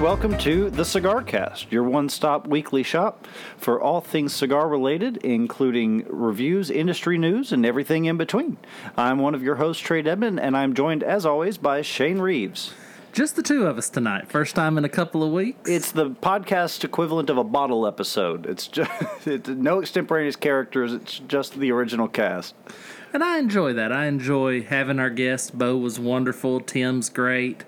welcome to the Cigar Cast, your one stop weekly shop for all things cigar related, including reviews, industry news, and everything in between. I'm one of your hosts, Trae Edmond, and I'm joined, as always, by Shane Reeves. Just the two of us tonight. First time in a couple of weeks. It's the podcast equivalent of a bottle episode. It's just it's no extemporaneous characters, it's just the original cast. and I enjoy that. I enjoy having our guests. Bo was wonderful. Tim's great.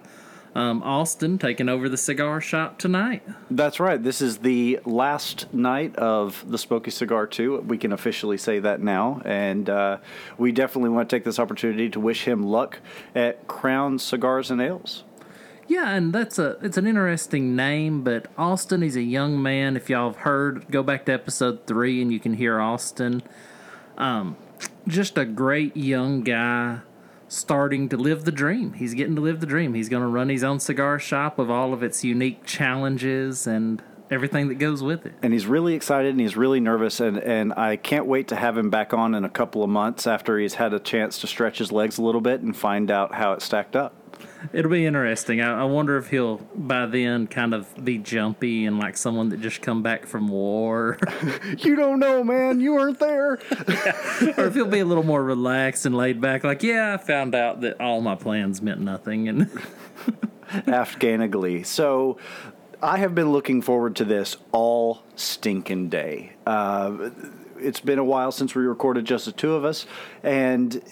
Um, Austin taking over the cigar shop tonight. That's right. This is the last night of the Smoky Cigar 2. We can officially say that now. And uh, we definitely want to take this opportunity to wish him luck at Crown Cigars and Ales. Yeah, and that's a it's an interesting name, but Austin he's a young man. If y'all have heard, go back to episode three and you can hear Austin. Um, just a great young guy starting to live the dream. He's getting to live the dream. He's going to run his own cigar shop with all of its unique challenges and everything that goes with it. And he's really excited and he's really nervous. And, and I can't wait to have him back on in a couple of months after he's had a chance to stretch his legs a little bit and find out how it stacked up. It'll be interesting. I, I wonder if he'll by then kind of be jumpy and like someone that just come back from war, You don't know, man. You weren't there. or if he'll be a little more relaxed and laid back. Like, yeah, I found out that all my plans meant nothing, and Afghanagly. So I have been looking forward to this all stinking day. Uh, it's been a while since we recorded just the two of us, and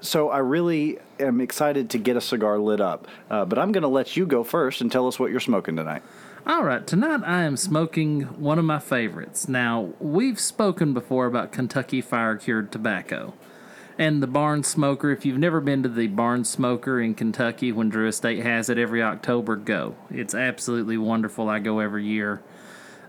so I really am excited to get a cigar lit up. Uh, but I'm going to let you go first and tell us what you're smoking tonight. All right, tonight I am smoking one of my favorites. Now, we've spoken before about Kentucky fire cured tobacco. And the Barn Smoker, if you've never been to the Barn Smoker in Kentucky when Drew Estate has it every October, go. It's absolutely wonderful. I go every year.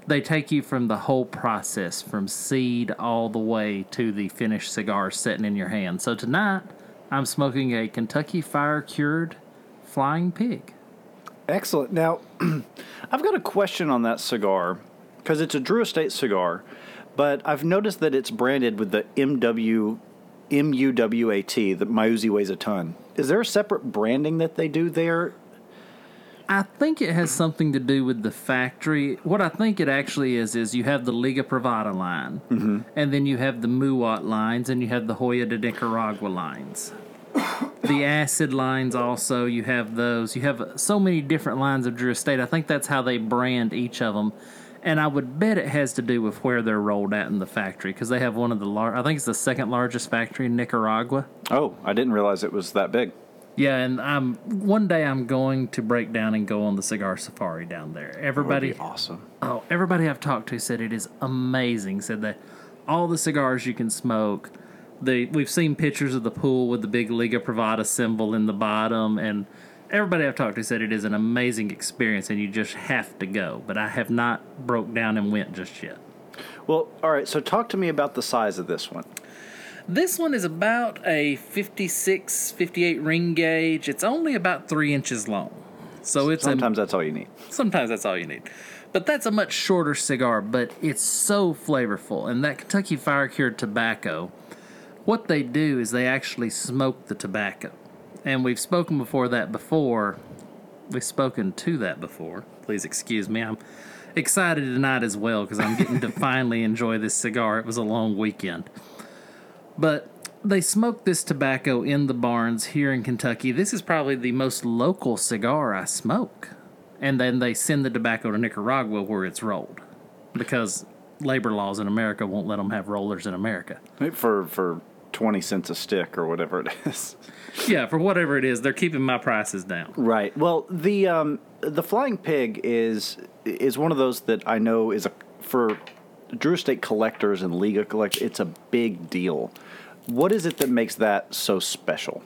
They take you from the whole process, from seed all the way to the finished cigar sitting in your hand. So tonight, I'm smoking a Kentucky fire cured Flying Pig. Excellent. Now, I've got a question on that cigar because it's a Drew Estate cigar, but I've noticed that it's branded with the MW MUWAT, that My Uzi weighs a ton. Is there a separate branding that they do there? I think it has something to do with the factory. What I think it actually is is you have the Liga Privada line, mm-hmm. and then you have the MUWAT lines, and you have the Joya de Nicaragua lines. the acid lines also you have those. You have so many different lines of Drew Estate. I think that's how they brand each of them. And I would bet it has to do with where they're rolled at in the factory because they have one of the large I think it's the second largest factory in Nicaragua. Oh, I didn't realize it was that big. Yeah, and I'm one day I'm going to break down and go on the cigar safari down there. Everybody, awesome. oh, everybody I've talked to said it is amazing. Said that all the cigars you can smoke. The we've seen pictures of the pool with the big Liga Privada symbol in the bottom, and everybody I've talked to said it is an amazing experience, and you just have to go. But I have not broke down and went just yet. Well, all right. So talk to me about the size of this one. This one is about a 56, 58 ring gauge. It's only about three inches long. So it's a Sometimes that's all you need. Sometimes that's all you need. But that's a much shorter cigar, but it's so flavorful. And that Kentucky Fire Cured tobacco, what they do is they actually smoke the tobacco. And we've spoken before that before. We've spoken to that before. Please excuse me. I'm excited tonight as well because I'm getting to finally enjoy this cigar. It was a long weekend. But they smoke this tobacco in the barns here in Kentucky. This is probably the most local cigar I smoke. And then they send the tobacco to Nicaragua where it's rolled because labor laws in America won't let them have rollers in America. For for twenty cents a stick or whatever it is. Yeah, for whatever it is, they're keeping my prices down. Right. Well, the um, the flying pig is is one of those that I know is a for Drew Estate collectors and Liga collectors. It's a big deal. What is it that makes that so special?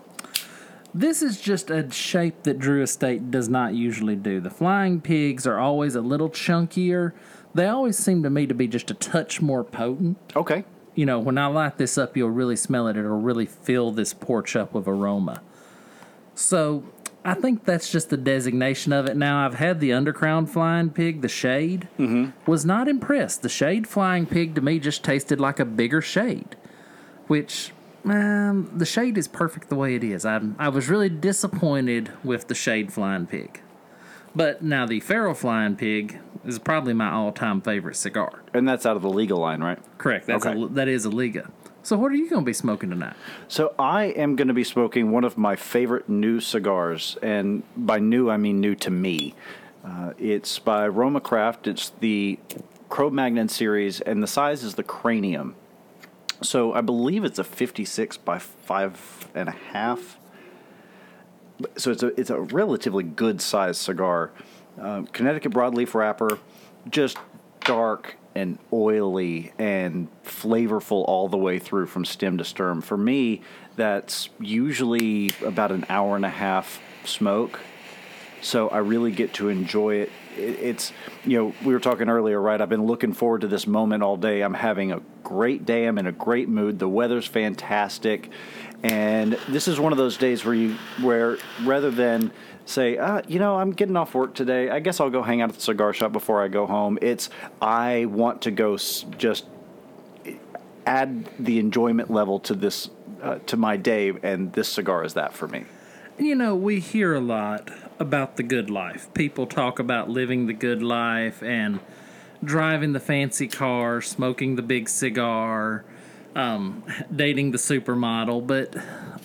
This is just a shape that Drew Estate does not usually do. The flying pigs are always a little chunkier. They always seem to me to be just a touch more potent. Okay. you know, when I light this up, you'll really smell it. It'll really fill this porch up with aroma. So I think that's just the designation of it. Now I've had the undercrown flying pig, the shade, mm-hmm. was not impressed. The shade flying pig to me just tasted like a bigger shade, which um, the shade is perfect the way it is. I I was really disappointed with the shade flying pig. But now the Feral Flying Pig is probably my all-time favorite cigar. And that's out of the Liga line, right? Correct. That's Okay. a, that is a Liga. So what are you going to be smoking tonight? So I am going to be smoking one of my favorite new cigars, and by new I mean new to me. Uh, it's by Roma Craft. It's the Cro-Magnon series, and the size is the Cranium. So I believe it's a 56 by five and a half. So it's a it's a relatively good sized cigar. Um, Connecticut broadleaf wrapper, just dark and oily and flavorful all the way through from stem to stern. For me, that's usually about an hour and a half smoke. So I really get to enjoy it. It- It's, you know, we were talking earlier, right? I've been looking forward to this moment all day. I'm having a great day. I'm in a great mood. The weather's fantastic. And this is one of those days where you, where rather than say, uh, you know, I'm getting off work today. I guess I'll go hang out at the cigar shop before I go home. It's, I want to go s- just add the enjoyment level to this, uh, to my day. And this cigar is that for me. You know, we hear a lot about the good life. People talk about living the good life and driving the fancy car, smoking the big cigar, um, dating the supermodel. But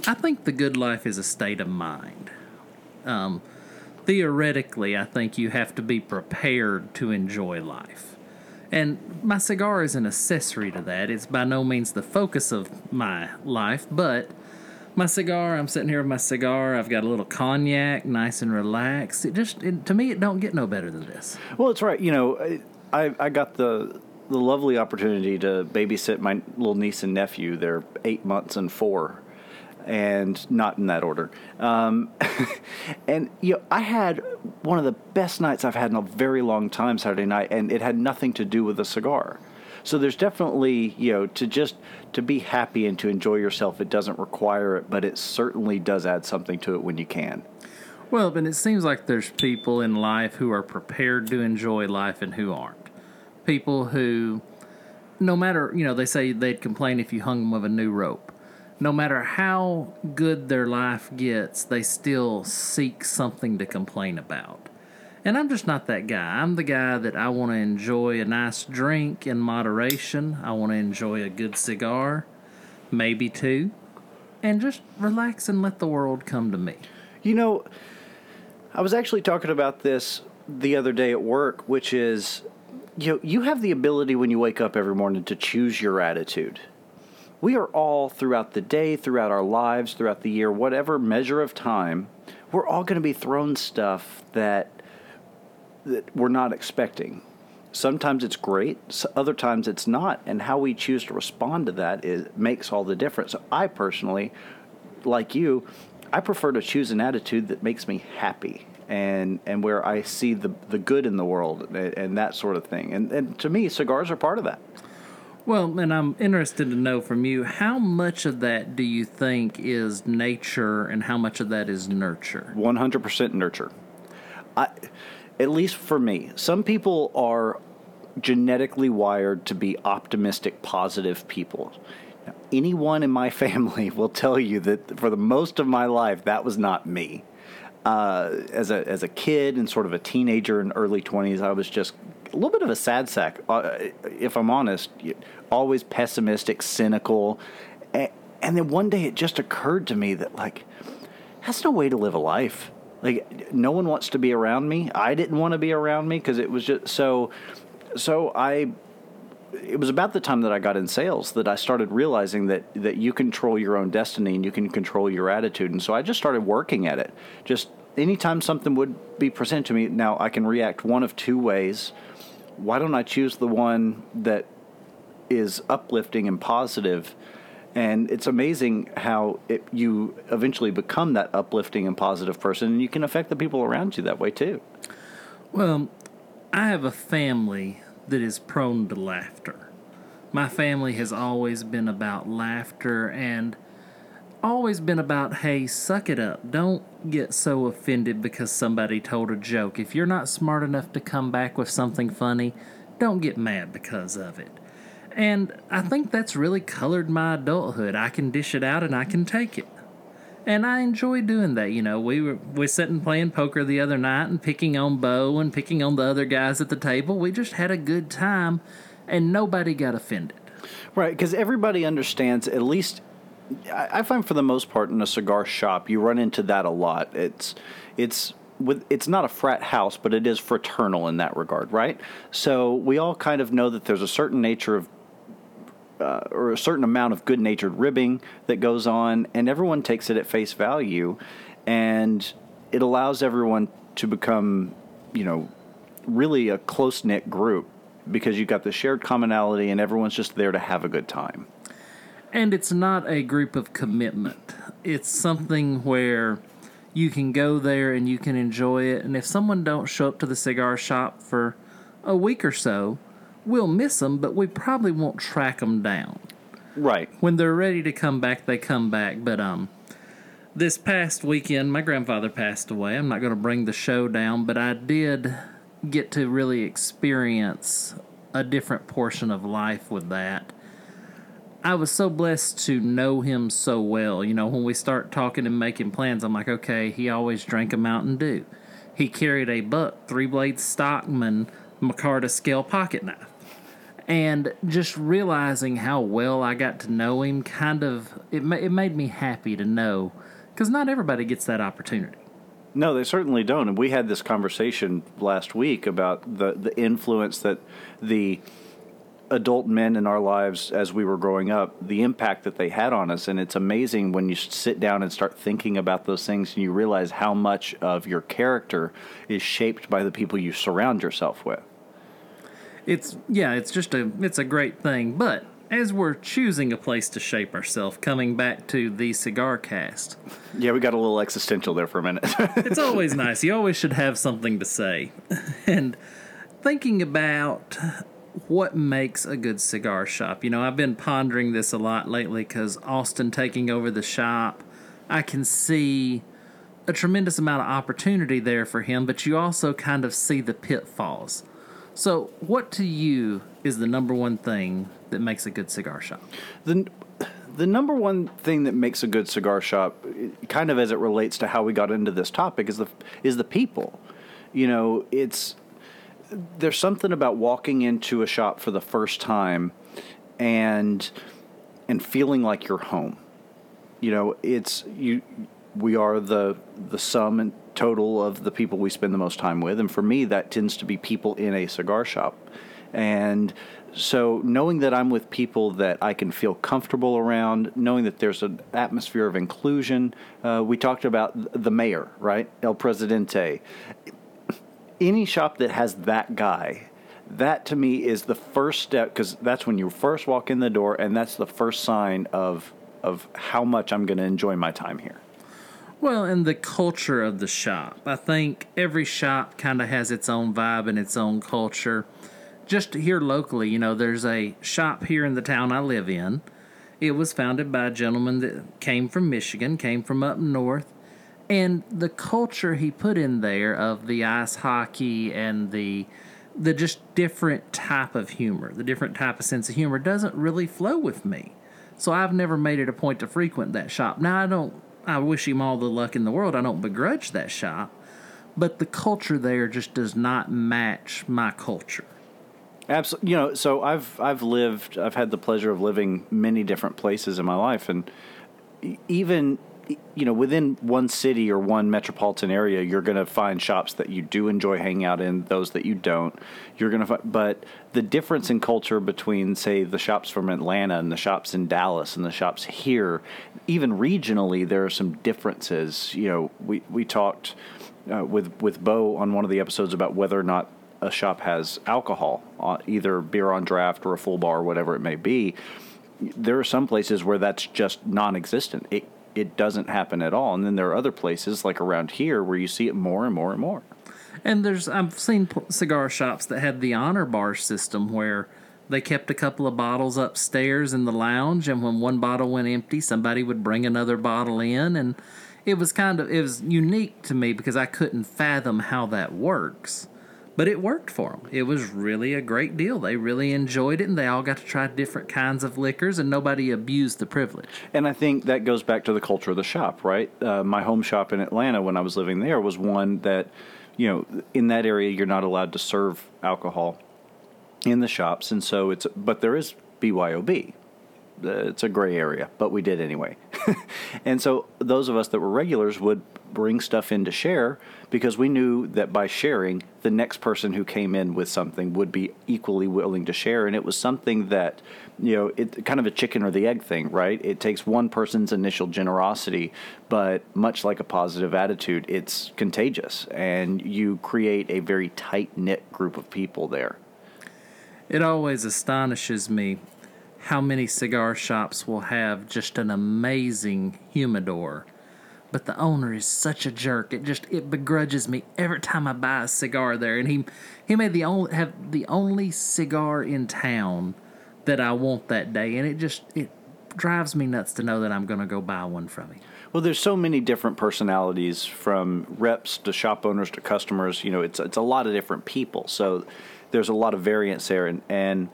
I think the good life is a state of mind. Um, theoretically, I think you have to be prepared to enjoy life. And my cigar is an accessory to that. It's by no means the focus of my life, but my cigar, I'm sitting here with my cigar. I've got a little cognac, nice and relaxed. It just, it, to me, it don't get no better than this. Well, it's right. You know, I I got the the lovely opportunity to babysit my little niece and nephew. They're eight months and four, and not in that order. Um, and you know, I had one of the best nights I've had in a very long time Saturday night, and it had nothing to do with a cigar. So there's definitely you know to just to be happy and to enjoy yourself. It doesn't require it, but it certainly does add something to it when you can. Well, but it seems like there's people in life who are prepared to enjoy life and who aren't. People who, no matter, you know, they say they'd complain if you hung them with a new rope. No matter how good their life gets, they still seek something to complain about. And I'm just not that guy. I'm the guy that I want to enjoy a nice drink in moderation. I want to enjoy a good cigar, maybe two, and just relax and let the world come to me. You know, I was actually talking about this the other day at work, which is you know, you have the ability when you wake up every morning to choose your attitude. We are all throughout the day, throughout our lives, throughout the year, whatever measure of time, we're all going to be thrown stuff that that we're not expecting. Sometimes it's great, other times it's not, and how we choose to respond to that is makes all the difference. So I personally, like you, I prefer to choose an attitude that makes me happy and and where I see the the good in the world and, and that sort of thing. And and to me, cigars are part of that. Well, and I'm interested to know from you how much of that do you think is nature and how much of that is nurture? 100% nurture. I, at least for me, some people are genetically wired to be optimistic, positive people. Now, anyone in my family will tell you that for the most of my life, that was not me. Uh, as a as a kid and sort of a teenager in early twenties, I was just a little bit of a sad sack. Uh, if I'm honest, always pessimistic, cynical, and, and then one day it just occurred to me that like that's no way to live a life. Like no one wants to be around me. I didn't want to be around me because it was just so. So I. It was about the time that I got in sales that I started realizing that that you control your own destiny and you can control your attitude. And so I just started working at it. Just anytime something would be presented to me, now I can react one of two ways. Why don't I choose the one that is uplifting and positive? And it's amazing how it, you eventually become that uplifting and positive person, and you can affect the people around you that way too. Well, I have a family that is prone to laughter. My family has always been about laughter and always been about, hey, suck it up. Don't get so offended because somebody told a joke. If you're not smart enough to come back with something funny, don't get mad because of it. And I think that's really colored my adulthood. I can dish it out and I can take it. And I enjoy doing that. You know, we were we sitting playing poker the other night and picking on Bo and picking on the other guys at the table. We just had a good time, and nobody got offended. Right, because everybody understands. At least, I, I find for the most part in a cigar shop, you run into that a lot. It's it's with it's not a frat house, but it is fraternal in that regard, right? So we all kind of know that there's a certain nature of uh, or a certain amount of good natured ribbing that goes on, and everyone takes it at face value, and it allows everyone to become, you know, really a close knit group because you've got the shared commonality and everyone's just there to have a good time. And it's not a group of commitment, it's something where you can go there and you can enjoy it. And if someone don't show up to the cigar shop for a week or so, we'll miss them, but we probably won't track them down. Right. When they're ready to come back, they come back. But um, this past weekend, my grandfather passed away. I'm not going to bring the show down, but I did get to really experience a different portion of life with that. I was so blessed to know him so well. You know, when we start talking and making plans, I'm like, okay, he always drank a Mountain Dew. He carried a buck, three blade Stockman, Micarta scale pocket knife and just realizing how well I got to know him kind of it, ma- it made me happy to know because not everybody gets that opportunity. No, they certainly don't. And we had this conversation last week about the the influence that the adult men in our lives as we were growing up, the impact that they had on us. And it's amazing when you sit down and start thinking about those things and you realize how much of your character is shaped by the people you surround yourself with it's yeah, it's just a it's a great thing. But as we're choosing a place to shape ourselves, coming back to the cigar cast. Yeah, we got a little existential there for a minute. it's always nice. You always should have something to say. And thinking about what makes a good cigar shop. You know, I've been pondering this a lot lately because Austin taking over the shop, I can see a tremendous amount of opportunity there for him, but you also kind of see the pitfalls. So, what to you is the number one thing that makes a good cigar shop? The the number one thing that makes a good cigar shop, kind of as it relates to how we got into this topic, is the is the people. You know, it's there's something about walking into a shop for the first time and and feeling like you're home. You know, it's you we are the the sum and total of the people we spend the most time with. And for me, that tends to be people in a cigar shop. And so, knowing that I'm with people that I can feel comfortable around, knowing that there's an atmosphere of inclusion, uh, we talked about the mayor, right? El Presidente. Any shop that has that guy, that to me is the first step because that's when you first walk in the door, and that's the first sign of of how much I'm going to enjoy my time here. Well, and the culture of the shop. I think every shop kind of has its own vibe and its own culture. Just here locally, you know, there's a shop here in the town I live in. It was founded by a gentleman that came from Michigan, came from up north. And the culture he put in there of the ice hockey and the the just different type of humor, the different type of sense of humor doesn't really flow with me. So I've never made it a point to frequent that shop. Now I don't I wish him all the luck in the world. I don't begrudge that shop, but the culture there just does not match my culture. Absolutely, you know. So I've I've lived. I've had the pleasure of living many different places in my life, and even you know, within one city or one metropolitan area, you're going to find shops that you do enjoy hanging out in, those that you don't. You're going to find, but the difference in culture between, say, the shops from Atlanta and the shops in Dallas and the shops here, even regionally, there are some differences. You know, we we talked uh, with with Bo on one of the episodes about whether or not a shop has alcohol, uh, either beer on draft or a full bar, or whatever it may be. There are some places where that's just non-existent. It it doesn't happen at all. And then there are other places like around here where you see it more and more and more. And there's I've seen cigar shops that had the honor bar system where they kept a couple of bottles upstairs in the lounge and when one bottle went empty somebody would bring another bottle in and it was kind of it was unique to me because I couldn't fathom how that works. But it worked for them. It was really a great deal. They really enjoyed it, and they all got to try different kinds of liquors, and nobody abused the privilege. And I think that goes back to the culture of the shop, right? Uh, my home shop in Atlanta, when I was living there, was one that, you know, in that area, you're not allowed to serve alcohol in the shops, and so it's. But there is BYOB. Uh, it's a gray area, but we did anyway. and so those of us that were regulars would bring stuff in to share because we knew that by sharing, the next person who came in with something would be equally willing to share. And it was something that, you know, it kind of a chicken or the egg thing, right? It takes one person's initial generosity, but much like a positive attitude, it's contagious and you create a very tight knit group of people there. It always astonishes me how many cigar shops will have just an amazing humidor but the owner is such a jerk. It just it begrudges me every time I buy a cigar there. And he he made the only have the only cigar in town that I want that day, and it just it drives me nuts to know that I'm going to go buy one from him. Well, there's so many different personalities from reps to shop owners to customers. You know, it's it's a lot of different people. So there's a lot of variance there, and and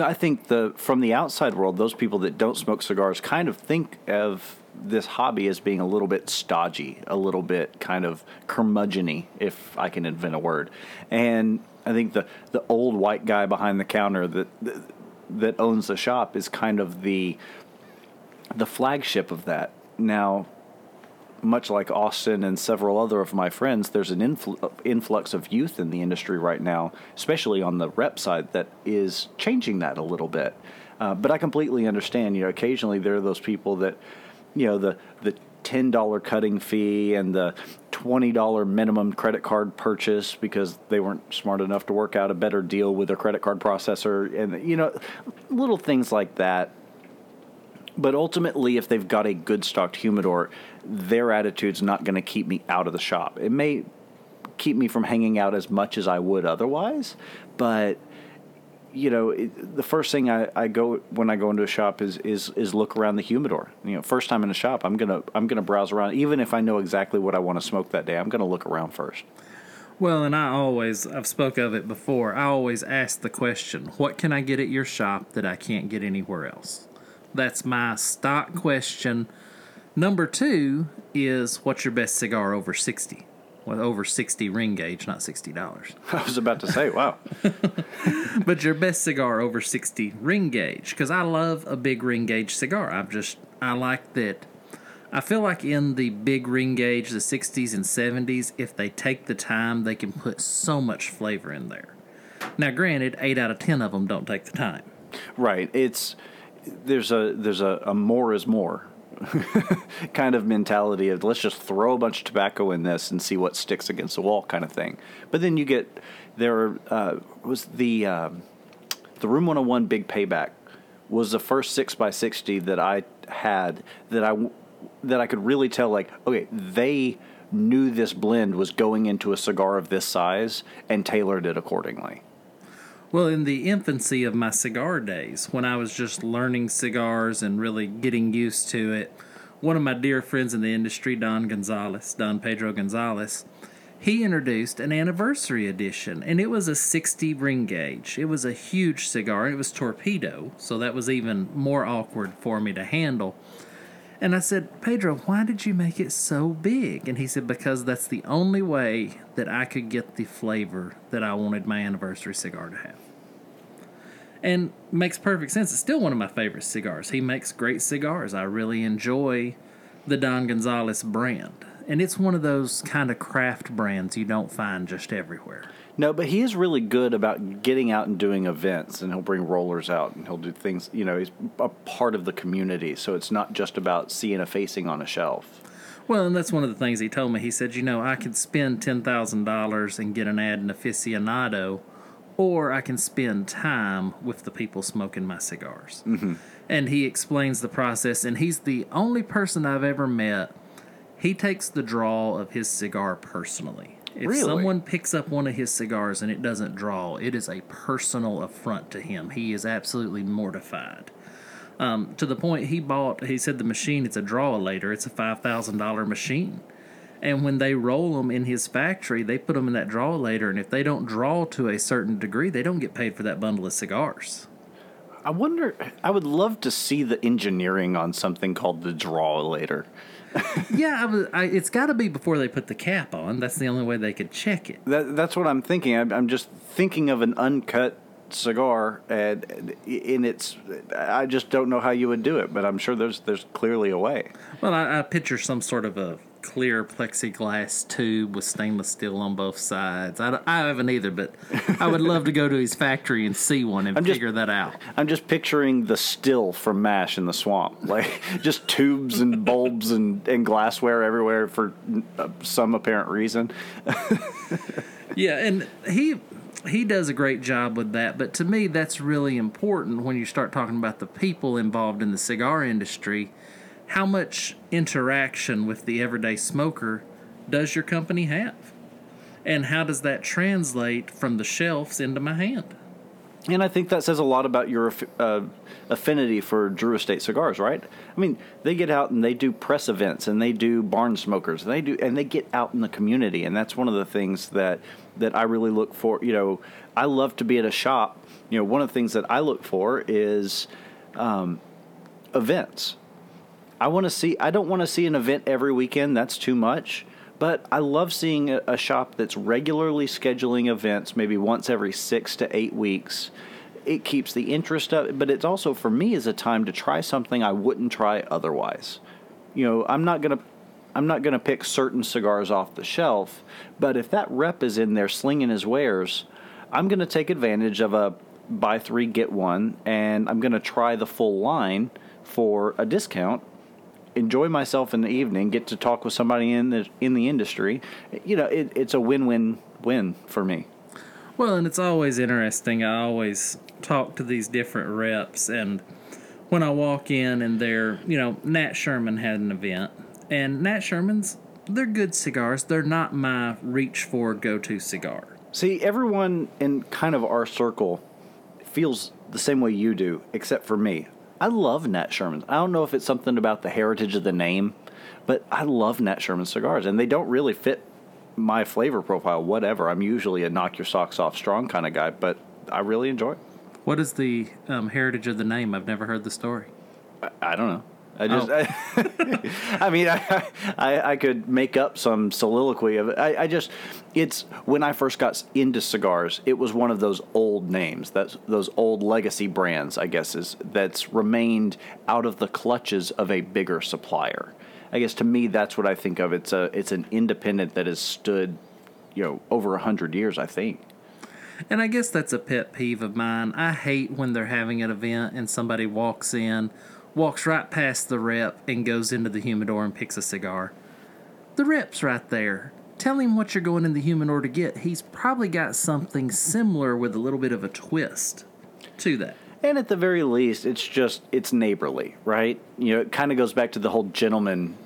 I think the from the outside world, those people that don't smoke cigars kind of think of this hobby as being a little bit stodgy, a little bit kind of curmudgeony, if I can invent a word. And I think the the old white guy behind the counter that that owns the shop is kind of the the flagship of that. Now, much like Austin and several other of my friends, there's an influ- influx of youth in the industry right now, especially on the rep side, that is changing that a little bit. Uh, but I completely understand. You know, occasionally there are those people that you know the the ten dollar cutting fee and the twenty dollar minimum credit card purchase because they weren't smart enough to work out a better deal with their credit card processor and you know little things like that. But ultimately, if they've got a good stocked humidor, their attitude's not going to keep me out of the shop. It may keep me from hanging out as much as I would otherwise, but you know, it, the first thing I, I go when I go into a shop is is is look around the humidor. You know, first time in a shop, I'm gonna I'm gonna browse around. Even if I know exactly what I want to smoke that day, I'm gonna look around first. Well, and I always I've spoke of it before. I always ask the question, "What can I get at your shop that I can't get anywhere else?" That's my stock question. Number two is, "What's your best cigar over 60?" With over 60 ring gauge, not $60. I was about to say, wow. but your best cigar over 60 ring gauge because I love a big ring gauge cigar. I've just I like that I feel like in the big ring gauge, the 60s and 70s, if they take the time, they can put so much flavor in there. Now, granted, 8 out of 10 of them don't take the time. Right. It's there's a there's a, a more is more kind of mentality of let's just throw a bunch of tobacco in this and see what sticks against the wall kind of thing. But then you get there uh, was the um, the Room 101 Big Payback was the first six by sixty that I had that I that I could really tell like okay they knew this blend was going into a cigar of this size and tailored it accordingly. Well, in the infancy of my cigar days, when I was just learning cigars and really getting used to it, one of my dear friends in the industry, Don Gonzalez, Don Pedro Gonzalez, he introduced an anniversary edition, and it was a 60 ring gauge. It was a huge cigar. It was torpedo, so that was even more awkward for me to handle. And I said, Pedro, why did you make it so big? And he said, because that's the only way that I could get the flavor that I wanted my anniversary cigar to have. And makes perfect sense. It's still one of my favorite cigars. He makes great cigars. I really enjoy the Don Gonzalez brand. And it's one of those kind of craft brands you don't find just everywhere. No, but he is really good about getting out and doing events, and he'll bring rollers out and he'll do things. You know, he's a part of the community, so it's not just about seeing a facing on a shelf. Well, and that's one of the things he told me. He said, you know, I could spend ten thousand dollars and get an ad in aficionado, or I can spend time with the people smoking my cigars. Mm-hmm. And he explains the process, and he's the only person I've ever met. He takes the draw of his cigar personally. If Really? someone picks up one of his cigars and it doesn't draw, it is a personal affront to him. He is absolutely mortified. Um, to the point he bought, he said the machine, it's a draw later, it's a $5,000 machine. And when they roll them in his factory, they put them in that draw later. And if they don't draw to a certain degree, they don't get paid for that bundle of cigars. I wonder. I would love to see the engineering on something called the draw later. yeah, I was, I, it's got to be before they put the cap on. That's the only way they could check it. That, that's what I'm thinking. I'm, I'm just thinking of an uncut cigar, and in its, I just don't know how you would do it, but I'm sure there's there's clearly a way. Well, I, I picture some sort of a clear plexiglass tube with stainless steel on both sides. I, I haven't either, but I would love to go to his factory and see one and I'm just- figure that out. I'm just picturing the still from MASH in the swamp, like just tubes and bulbs and, and glassware everywhere for uh, some apparent reason. Yeah, and he he does a great job with that. But to me, that's really important when you start talking about the people involved in the cigar industry. How much interaction with the everyday smoker does your company have? And how does that translate from the shelves into my hand? And I think that says a lot about your uh, affinity for Drew Estate cigars, right? I mean, they get out and they do press events and they do barn smokers. And they do and they get out in the community, and that's one of the things that that I really look for. You know, I love to be at a shop. You know, one of the things that I look for is um, events. I want to see. I don't want to see an event every weekend. That's too much. But I love seeing a, shop that's regularly scheduling events, maybe once every six to eight weeks. It keeps the interest up, but it's also for me is a time to try something I wouldn't try otherwise. You know, I'm not gonna. I'm not going to pick certain cigars off the shelf, but if that rep is in there slinging his wares, I'm going to take advantage of a buy three, get one, and I'm going to try the full line for a discount enjoy myself in the evening, get to talk with somebody in the in the industry. You know, it, it's a win win win for me. Well, and it's always interesting. I always talk to these different reps, and when I walk in and they're, you know, Nat Sherman had an event, and Nat Sherman's, they're good cigars. They're not my reach for go to cigar. See, everyone in kind of our circle feels the same way you do, except for me. I love Nat Sherman's. I don't know if it's something about the heritage of the name, but I love Nat Sherman cigars, and they don't really fit my flavor profile. Whatever. I'm usually a knock your socks off strong kind of guy, but I really enjoy it. What is the um, heritage of the name? I've never heard the story. I, I don't know. I just, oh. I, mean, I, I, I could make up some soliloquy of it. I, I just, it's when I first got into cigars, it was one of those old names, that's those old legacy brands, I guess, is that's remained out of the clutches of a bigger supplier. I guess to me, that's what I think of. It's a, it's an independent that has stood, you know, over a hundred years. I think. And I guess that's a pet peeve of mine. I hate when they're having an event and somebody walks in, walks right past the rep, and goes into the humidor and picks a cigar. The rep's right there. Tell him what you're going in the humidor to get. He's probably got something similar with a little bit of a twist to that. And at the very least, it's just it's neighborly, right? You know, it kind of goes back to the whole gentleman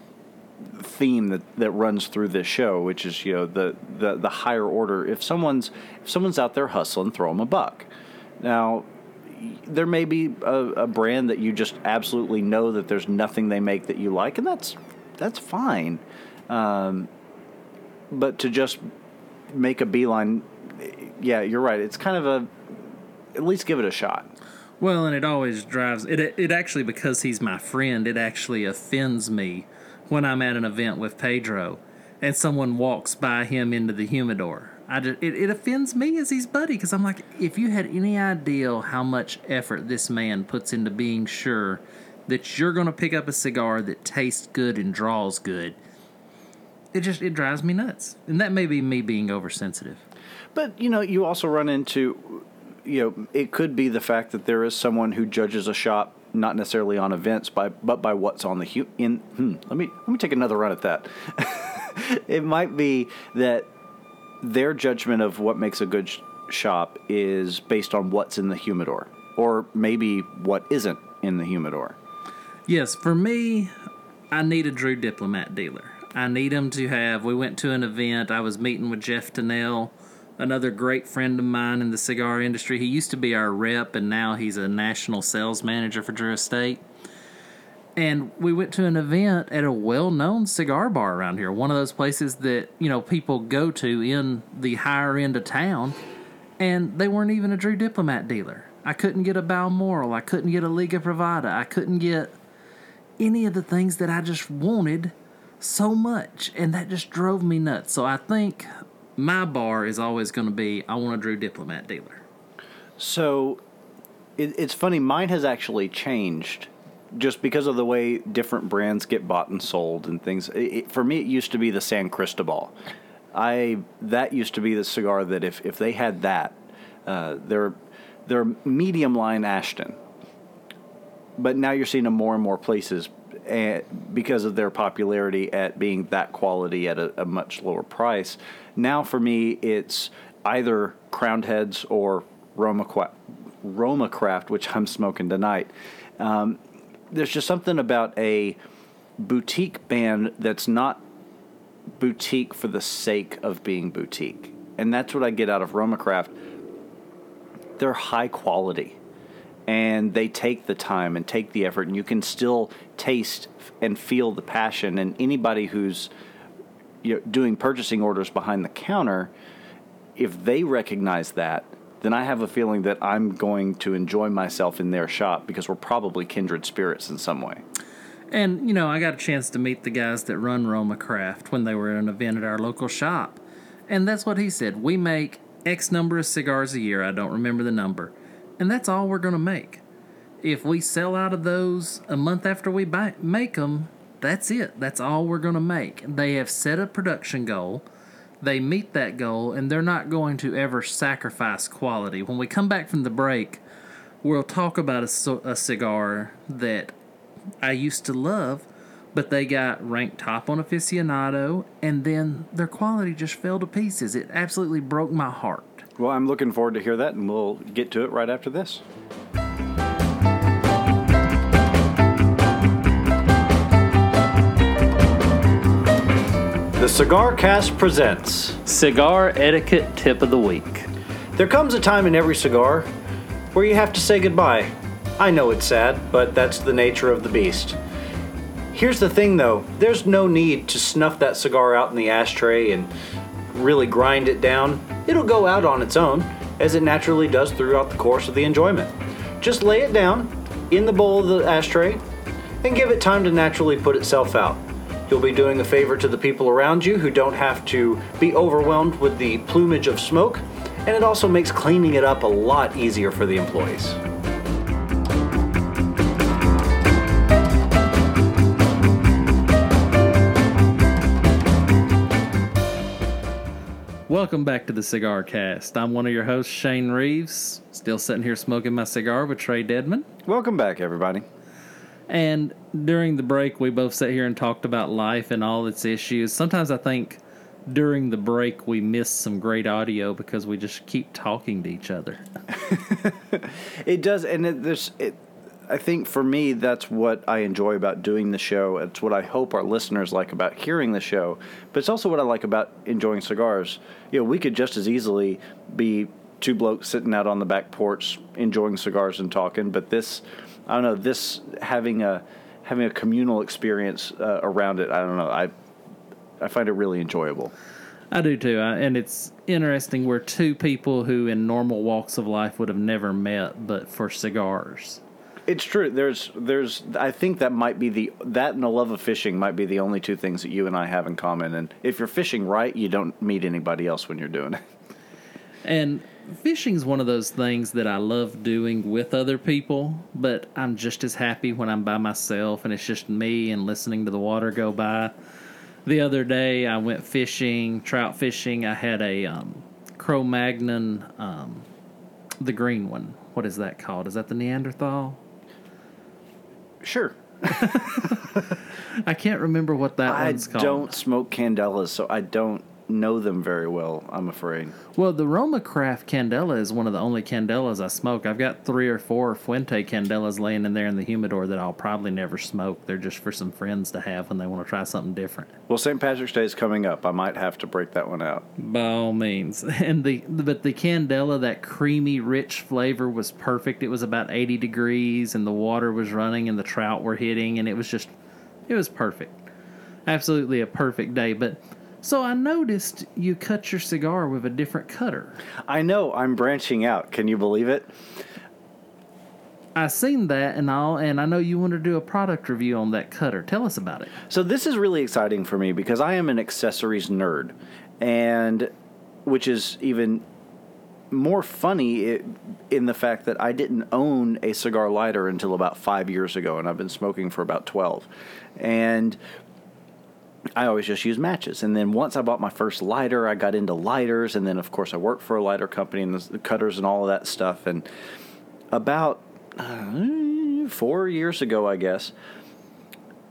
theme that, that runs through this show, which is you know the, the the higher order. If someone's if someone's out there hustling, throw them a buck. Now, there may be a, a brand that you just absolutely know that there's nothing they make that you like, and that's that's fine. Um, but to just make a beeline, yeah, you're right. It's kind of a at least give it a shot. Well, and it always drives it. It actually because he's my friend, it actually offends me when I'm at an event with Pedro and someone walks by him into the humidor. I just, it, it offends me as his buddy because I'm like, if you had any idea how much effort this man puts into being sure that you're going to pick up a cigar that tastes good and draws good, it just it drives me nuts. And that may be me being oversensitive. But you know, you also run into, you know, it could be the fact that there is someone who judges a shop not necessarily on events, by but by what's on the hu- in. Hmm, let me let me take another run at that. it might be that their judgment of what makes a good sh- shop is based on what's in the humidor, or maybe what isn't in the humidor. Yes, for me, I need a Drew Diplomat dealer. I need him to have. We went to an event. I was meeting with Jeff Tennell, another great friend of mine in the cigar industry. He used to be our rep, and now he's a national sales manager for Drew Estate. And we went to an event at a well-known cigar bar around here one of those places that you know people go to in the higher end of town and they weren't even a drew diplomat dealer. I couldn't get a balmoral i couldn't get a liga privada i couldn't get any of the things that i just wanted so much and that just drove me nuts. So i think my bar is always going to be i want a drew diplomat dealer. So it, it's funny, mine has actually changed just because of the way different brands get bought and sold and things. It, it- for me, it used to be the San Cristobal. I that used to be the cigar that if, if they had that, uh, they're they're medium line Ashton. But now you're seeing them more and more places eh, because of their popularity at being that quality at a, a much lower price. Now for me, it's either Crowned Heads or Roma, Roma Craft, which I'm smoking tonight. Um, there's just something about a boutique band that's not boutique for the sake of being boutique. And that's what I get out of Roma Craft. They're high quality and they take the time and take the effort and you can still taste and feel the passion and anybody who's you know, doing purchasing orders behind the counter if they recognize that then I have a feeling that I'm going to enjoy myself in their shop because we're probably kindred spirits in some way. And, you know, I got a chance to meet the guys that run Roma Craft when they were at an event at our local shop. And that's what he said. We make X number of cigars a year. I don't remember the number. And that's all we're going to make. If we sell out of those a month after we buy, make them, that's it. That's all we're going to make. They have set a production goal. They meet that goal, and they're not going to ever sacrifice quality. When we come back from the break, we'll talk about a cigar that I used to love, but they got ranked top on aficionado, and then their quality just fell to pieces. It absolutely broke my heart. Well, I'm looking forward to hear that and we'll get to it right after this. The Cigar Cast presents Cigar etiquette tip of the week. There comes a time in every cigar where you have to say goodbye. I know it's sad, but that's the nature of the beast. Here's the thing though there's no need to snuff that cigar out in the ashtray and really grind it down. It'll go out on its own, as it naturally does throughout the course of the enjoyment. Just lay it down in the bowl of the ashtray and give it time to naturally put itself out. You'll be doing a favor to the people around you who don't have to be overwhelmed with the plumage of smoke, and it also makes cleaning it up a lot easier for the employees. Welcome back to the Cigar Cast. I'm one of your hosts, Shane Reeves, still sitting here smoking my cigar with Trae Deadman. Welcome back, everybody. And during the break, we both sat here and talked about life and all its issues. Sometimes I think during the break we miss some great audio because we just keep talking to each other. It does, and it, there's. It, I think for me, that's what I enjoy about doing the show. It's what I hope our listeners like about hearing the show. But it's also what I like about enjoying cigars. You know, we could just as easily be two blokes sitting out on the back porch enjoying cigars and talking. But this, I don't know, this having a having a communal experience uh, around it. I don't know. I I find it really enjoyable. I do too, I, and it's interesting. We're two people who, in normal walks of life, would have never met, but for cigars. It's true. There's, there's. I think that might be the that and a love of fishing might be the only two things that you and I have in common. And if you're fishing right, you don't meet anybody else when you're doing it. And fishing's one of those things that I love doing with other people, but I'm just as happy when I'm by myself and it's just me and listening to the water go by. The other day I went fishing, trout fishing. I had a um, Cro Magnon, um, the green one. What is that called? Is that the Neanderthal? Sure. I can't remember what that I one's called. I don't smoke candelas, so I don't. Know them very well. I'm afraid. Well, the Roma Craft Candela is one of the only Candelas I smoke. I've got three or four Fuente Candelas laying in there in the humidor that I'll probably never smoke. They're just for some friends to have when they want to try something different. Well, St. Patrick's Day is coming up. I might have to break that one out. By all means. And the but the Candela, that creamy, rich flavor was perfect. It was about 80 degrees and the water was running and the trout were hitting and it was just it was perfect. Absolutely a perfect day, but so I noticed you cut your cigar with a different cutter. I know I'm branching out. Can you believe it? I seen that and all, and I know you want to do a product review on that cutter. Tell us about it. So this is really exciting for me because I am an accessories nerd, and which is even more funny in the fact that I didn't own a cigar lighter until about five years ago, and I've been smoking for about twelve, and I always just use matches. And then once I bought my first lighter, I got into lighters. And then, of course, I worked for a lighter company and the cutters and all of that stuff. And about uh, four years ago, I guess,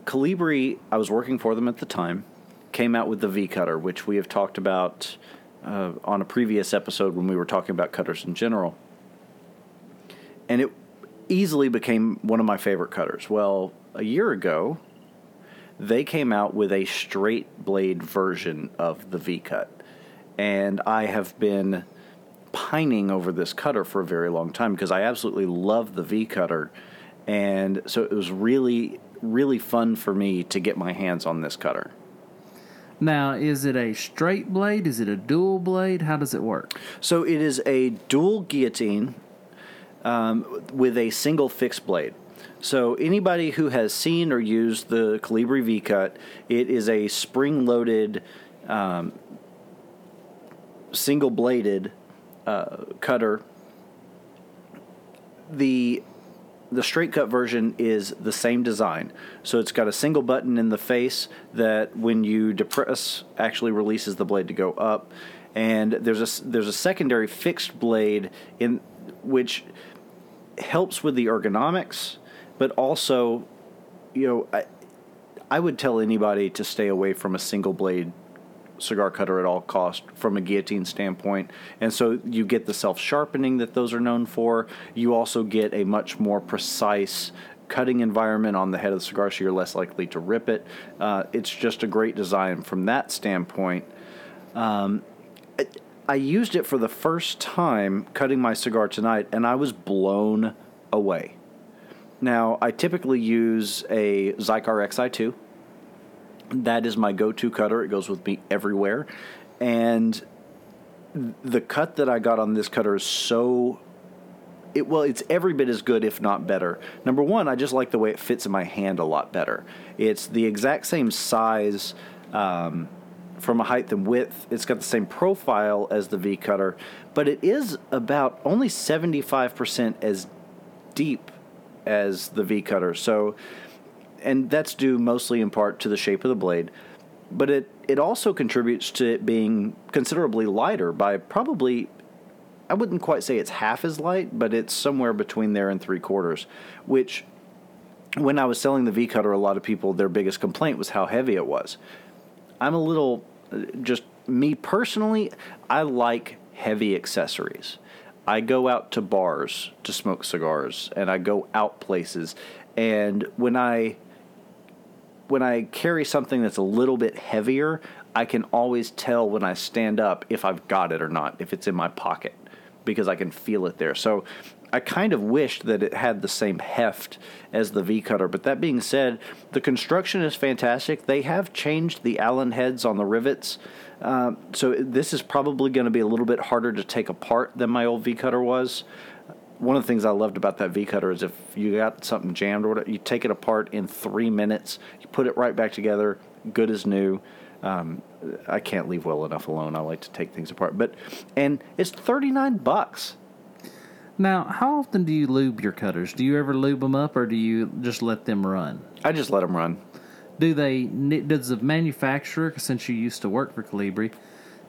Colibri, I was working for them at the time, came out with the V cutter, which we have talked about uh, on a previous episode when we were talking about cutters in general. And it easily became one of my favorite cutters. Well, a year ago, they came out with a straight blade version of the V cut. And I have been pining over this cutter for a very long time because I absolutely love the V cutter. And so it was really, really fun for me to get my hands on this cutter. Now, is it a straight blade? Is it a dual blade? How does it work? So it is a dual guillotine um, with a single fixed blade. So anybody who has seen or used the Colibri V Cut, it is a spring-loaded, um, single-bladed uh, cutter. The the straight cut version is the same design. So it's got a single button in the face that when you depress actually releases the blade to go up. And there's a there's a secondary fixed blade in which helps with the ergonomics but also, you know, I, I would tell anybody to stay away from a single blade cigar cutter at all cost from a guillotine standpoint. And so you get the self sharpening that those are known for. You also get a much more precise cutting environment on the head of the cigar so you're less likely to rip it. Uh, it's just a great design from that standpoint. Um, I used it for the first time cutting my cigar tonight and i was blown away now, I typically use a Xikar XI2. That is my go to cutter. It goes with me everywhere. And the cut that I got on this cutter is so. It, well, it's every bit as good, if not better. Number one, I just like the way it fits in my hand a lot better. It's the exact same size um, from a height and width. It's got the same profile as the V cutter, but it is about only 75% as deep as the V cutter. So, and that's due mostly in part to the shape of the blade, but it it also contributes to it being considerably lighter by probably. I wouldn't quite say it's half as light, but it's somewhere between there and three quarters, which when I was selling the V cutter, a lot of people, their biggest complaint was how heavy it was. I'm a little, uh, just me personally, I like heavy accessories. I go out to bars to smoke cigars and I go out places and when I when I carry something that's a little bit heavier, I can always tell when I stand up if I've got it or not, if it's in my pocket because I can feel it there. So I kind of wished that it had the same heft as the V cutter. But that being said, the construction is fantastic. They have changed the Allen heads on the rivets um, so this is probably going to be a little bit harder to take apart than my old V cutter was. One of the things I loved about that V cutter is if you got something jammed or whatever, you take it apart in three minutes, you put it right back together, good as new. Um, I can't leave well enough alone. I like to take things apart, but and it's thirty nine bucks. Now, how often do you lube your cutters? Do you ever lube them up, or do you just let them run? I just let them run do they does the manufacturer since you used to work for Colibri,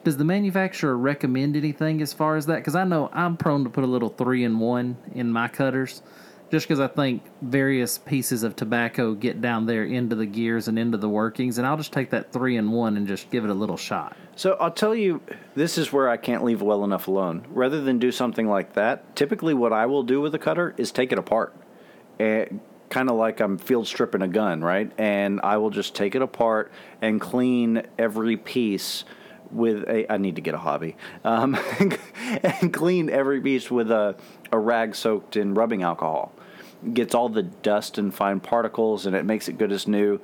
does the manufacturer recommend anything as far as that because i know i'm prone to put a little three in one in my cutters just because I think various pieces of tobacco get down there into the gears and into the workings, and I'll just take that three in one and just give it a little shot. So I'll tell you, this is where I can't leave well enough alone. Rather than do something like that, typically what I will do with a cutter is take it apart. And kind of like I'm field stripping a gun, right? And I will just take it apart and clean every piece with a. I need to get a hobby, um, and clean every piece with a a rag soaked in rubbing alcohol. Gets all the dust and fine particles, and it makes it good as new.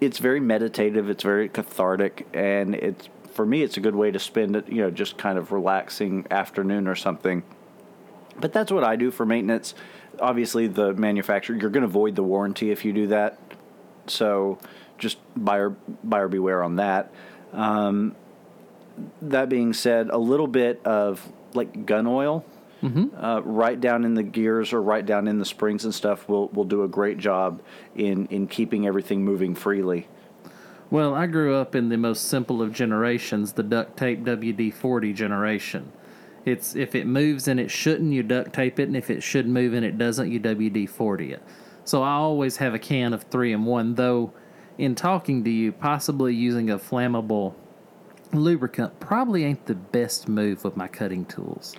It's very meditative. It's very cathartic, and it's for me, it's a good way to spend it. You know, just kind of relaxing afternoon or something. But that's what I do for maintenance. Obviously, the manufacturer you're going to void the warranty if you do that. So, just buyer buyer beware on that. Um, that being said, a little bit of like gun oil, uh, right down in the gears or right down in the springs and stuff will will do a great job in in keeping everything moving freely. Well, I grew up in the most simple of generations, the duct tape WD 40 generation. It's if it moves and it shouldn't, you duct tape it, and if it should move and it doesn't, you WD 40 it. So I always have a can of 3 in 1, though, in talking to you, possibly using a flammable lubricant probably ain't the best move with my cutting tools.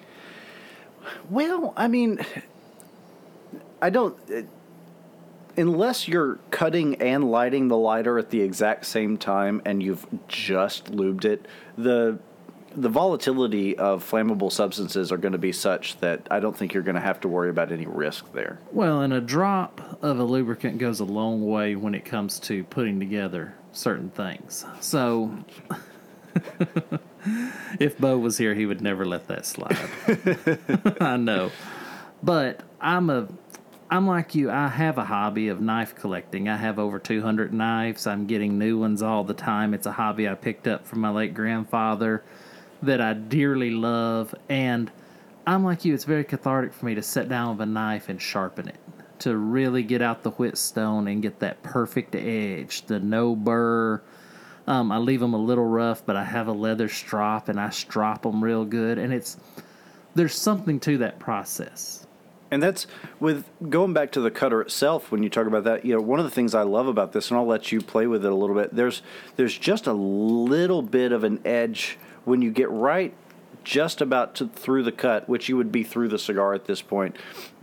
Well, I mean, I don't. Unless you're cutting and lighting the lighter at the exact same time, and you've just lubed it, the the volatility of flammable substances are going to be such that I don't think you're going to have to worry about any risk there. Well, and a drop of a lubricant goes a long way when it comes to putting together certain things. So, if Bo was here, he would never let that slide. I know, but I'm a, I'm like you. I have a hobby of knife collecting. I have over 200 knives. I'm getting new ones all the time. It's a hobby I picked up from my late grandfather that I dearly love, and I'm like you. It's very cathartic for me to sit down with a knife and sharpen it to really get out the whetstone and get that perfect edge, the no burr. Um, I leave them a little rough, but I have a leather strop and I strop them real good, and it's there's something to that process. And that's with going back to the cutter itself. When you talk about that, you know, one of the things I love about this, and I'll let you play with it a little bit. There's there's just a little bit of an edge when you get right just about to, through the cut, which you would be through the cigar at this point.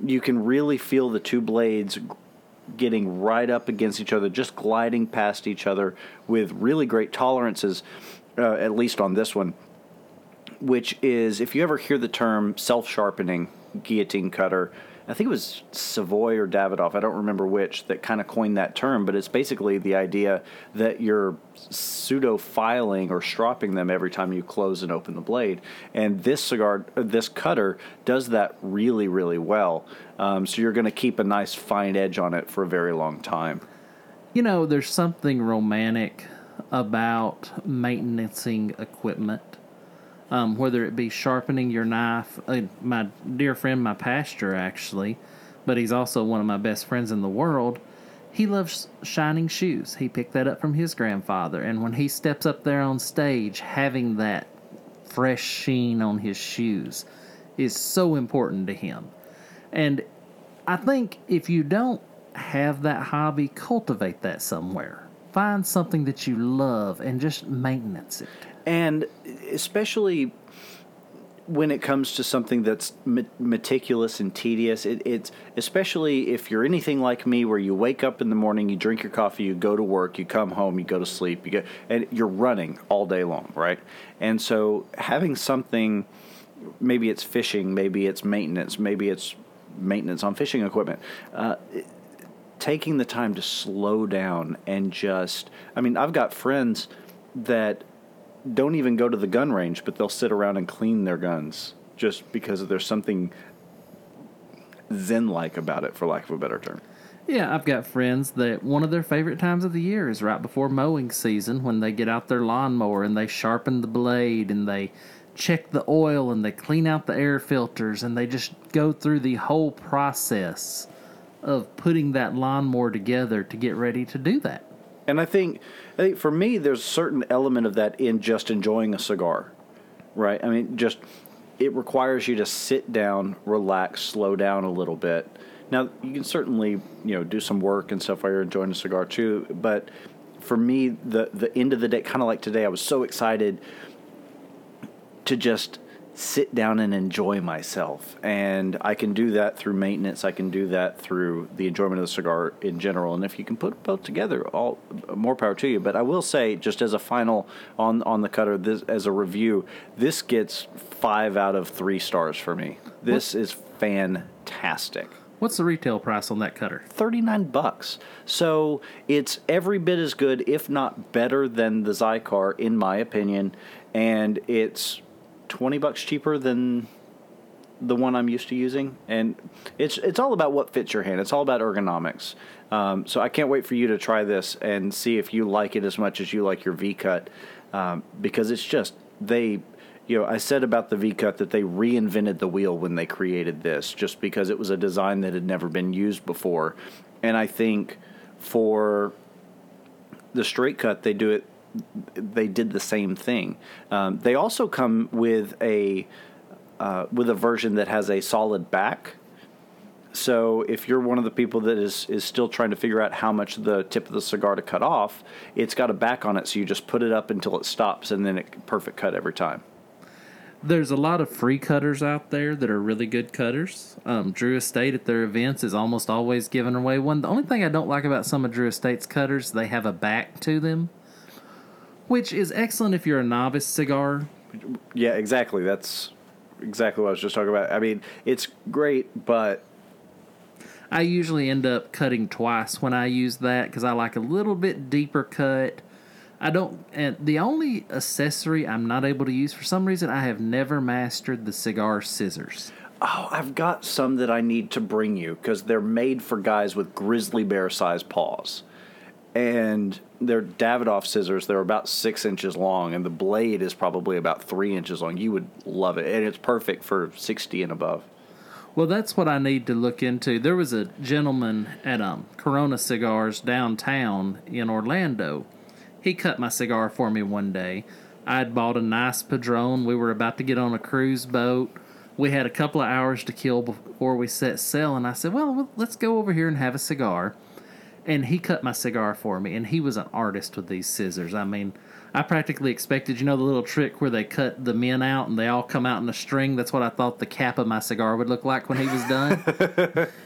You can really feel the two blades getting right up against each other, just gliding past each other with really great tolerances. Uh, at least on this one, which is if you ever hear the term self sharpening guillotine cutter, I think it was Savoy or Davidoff, I don't remember which, that kind of coined that term, but it's basically the idea that you're pseudo filing or stropping them every time you close and open the blade. And this cigar, this cutter does that really, really well. Um, so you're going to keep a nice fine edge on it for a very long time. You know, there's something romantic about maintaining equipment, um, whether it be sharpening your knife. Uh, my dear friend, my pastor, actually, but he's also one of my best friends in the world. He loves shining shoes. He picked that up from his grandfather. And when he steps up there on stage, having that fresh sheen on his shoes is so important to him. And I think if you don't have that hobby, cultivate that somewhere. Find something that you love and just maintenance it. and especially when it comes to something that's meticulous and tedious it, it's especially if you're anything like me where you wake up in the morning you drink your coffee you go to work you come home you go to sleep you get and you're running all day long right and so having something maybe it's fishing maybe it's maintenance maybe it's maintenance on fishing equipment uh, taking the time to slow down and just I mean I've got friends that don't even go to the gun range but they'll sit around and clean their guns just because there's something zen like about it for lack of a better term. Yeah, I've got friends that one of their favorite times of the year is right before mowing season when they get out their lawnmower and they sharpen the blade and they check the oil and they clean out the air filters and they just go through the whole process of putting that lawnmower together to get ready to do that. And I think, I think for me, there's a certain element of that in just enjoying a cigar, right? I mean, just it requires you to sit down, relax, slow down a little bit, Now you can certainly you know do some work and stuff while you're enjoying a cigar too. But for me, the the end of the day, kind of like today, I was so excited to just sit down and enjoy myself. And I can do that through maintenance. I can do that through the enjoyment of the cigar in general. And if you can put both together, all more power to you. But I will say, just as a final on on the cutter, this as a review, this gets five out of three stars for me. This what? is fantastic. What's the retail price on that cutter? 39 bucks. So it's every bit as good, if not better, than the Xikar, in my opinion. And it's 20 bucks cheaper than the one I'm used to using, and it's it's all about what fits your hand. It's all about ergonomics. Um, so I can't wait for you to try this and see if you like it as much as you like your V cut, um, because it's just they. You know, I said about the V cut that they reinvented the wheel when they created this, just because it was a design that had never been used before, and I think for the straight cut they do it they did the same thing. Um, they also come with a uh, with a version that has a solid back. So if you're one of the people that is is still trying to figure out how much the tip of the cigar to cut off, it's got a back on it, so you just put it up until it stops, and then it perfect cut every time. There's a lot of free cutters out there that are really good cutters. Um, Drew Estate at their events is almost always giving away one. The only thing I don't like about some of Drew Estate's cutters, they have a back to them which is excellent if you're a novice cigar. Yeah, exactly. That's exactly what I was just talking about. I mean, it's great, but I usually end up cutting twice when I use that because I like a little bit deeper cut. I don't, and the only accessory I'm not able to use for some reason, I have never mastered the cigar scissors. Oh, I've got some that I need to bring you because they're made for guys with grizzly bear sized paws and they're Davidoff scissors. They're about six inches long, and the blade is probably about three inches long. You would love it, and it's perfect for sixty and above. Well, that's what I need to look into. There was a gentleman at um, Corona Cigars downtown in Orlando. He cut my cigar for me one day. I had bought a nice Padron. We were about to get on a cruise boat. We had a couple of hours to kill before we set sail, and I said, "Well, let's go over here and have a cigar." And he cut my cigar for me and he was an artist with these scissors. I mean i practically expected you know the little trick where they cut the men out and they all come out in a string? That's what i thought the cap of my cigar would look like when he was done.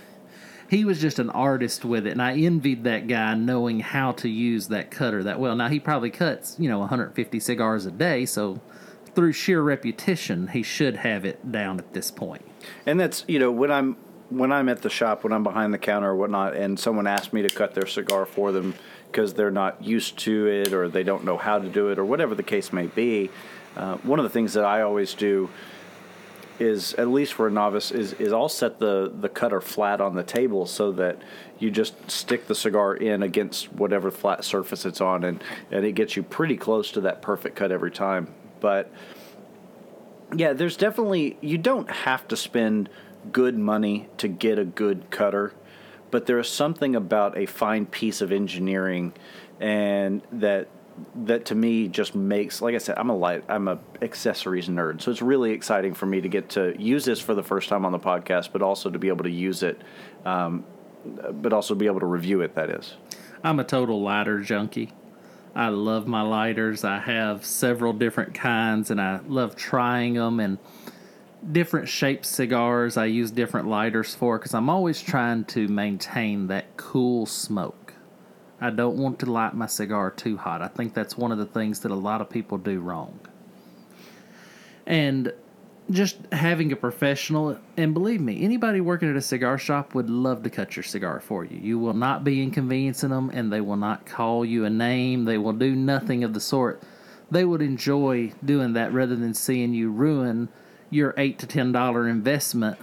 He was just an artist with it and i envied that guy knowing how to use that cutter that well. Now he probably cuts you know 150 cigars a day so through sheer repetition he should have it down at this point. And that's you know when i'm when I'm at the shop, when I'm behind the counter or whatnot, and someone asks me to cut their cigar for them because they're not used to it or they don't know how to do it or whatever the case may be, uh, one of the things that I always do is, at least for a novice, is, is I'll set the, the cutter flat on the table so that you just stick the cigar in against whatever flat surface it's on, and, and it gets you pretty close to that perfect cut every time. But yeah, there's definitely, you don't have to spend – good money to get a good cutter, but there is something about a fine piece of engineering and that that to me just makes like I said I'm a light I'm a accessories nerd so it's really exciting for me to get to use this for the first time on the podcast but also to be able to use it um, but also be able to review it that is. I'm a total lighter junkie. I love my lighters. I have several different kinds and I love trying them and different shaped cigars I use different lighters for because I'm always trying to maintain that cool smoke. I don't want to light my cigar too hot. I think that's one of the things that a lot of people do wrong. And just having a professional, and believe me, anybody working at a cigar shop would love to cut your cigar for you. You will not be inconveniencing them, and they will not call you a name. They will do nothing of the sort. They would enjoy doing that rather than seeing you ruin your eight to ten dollar investment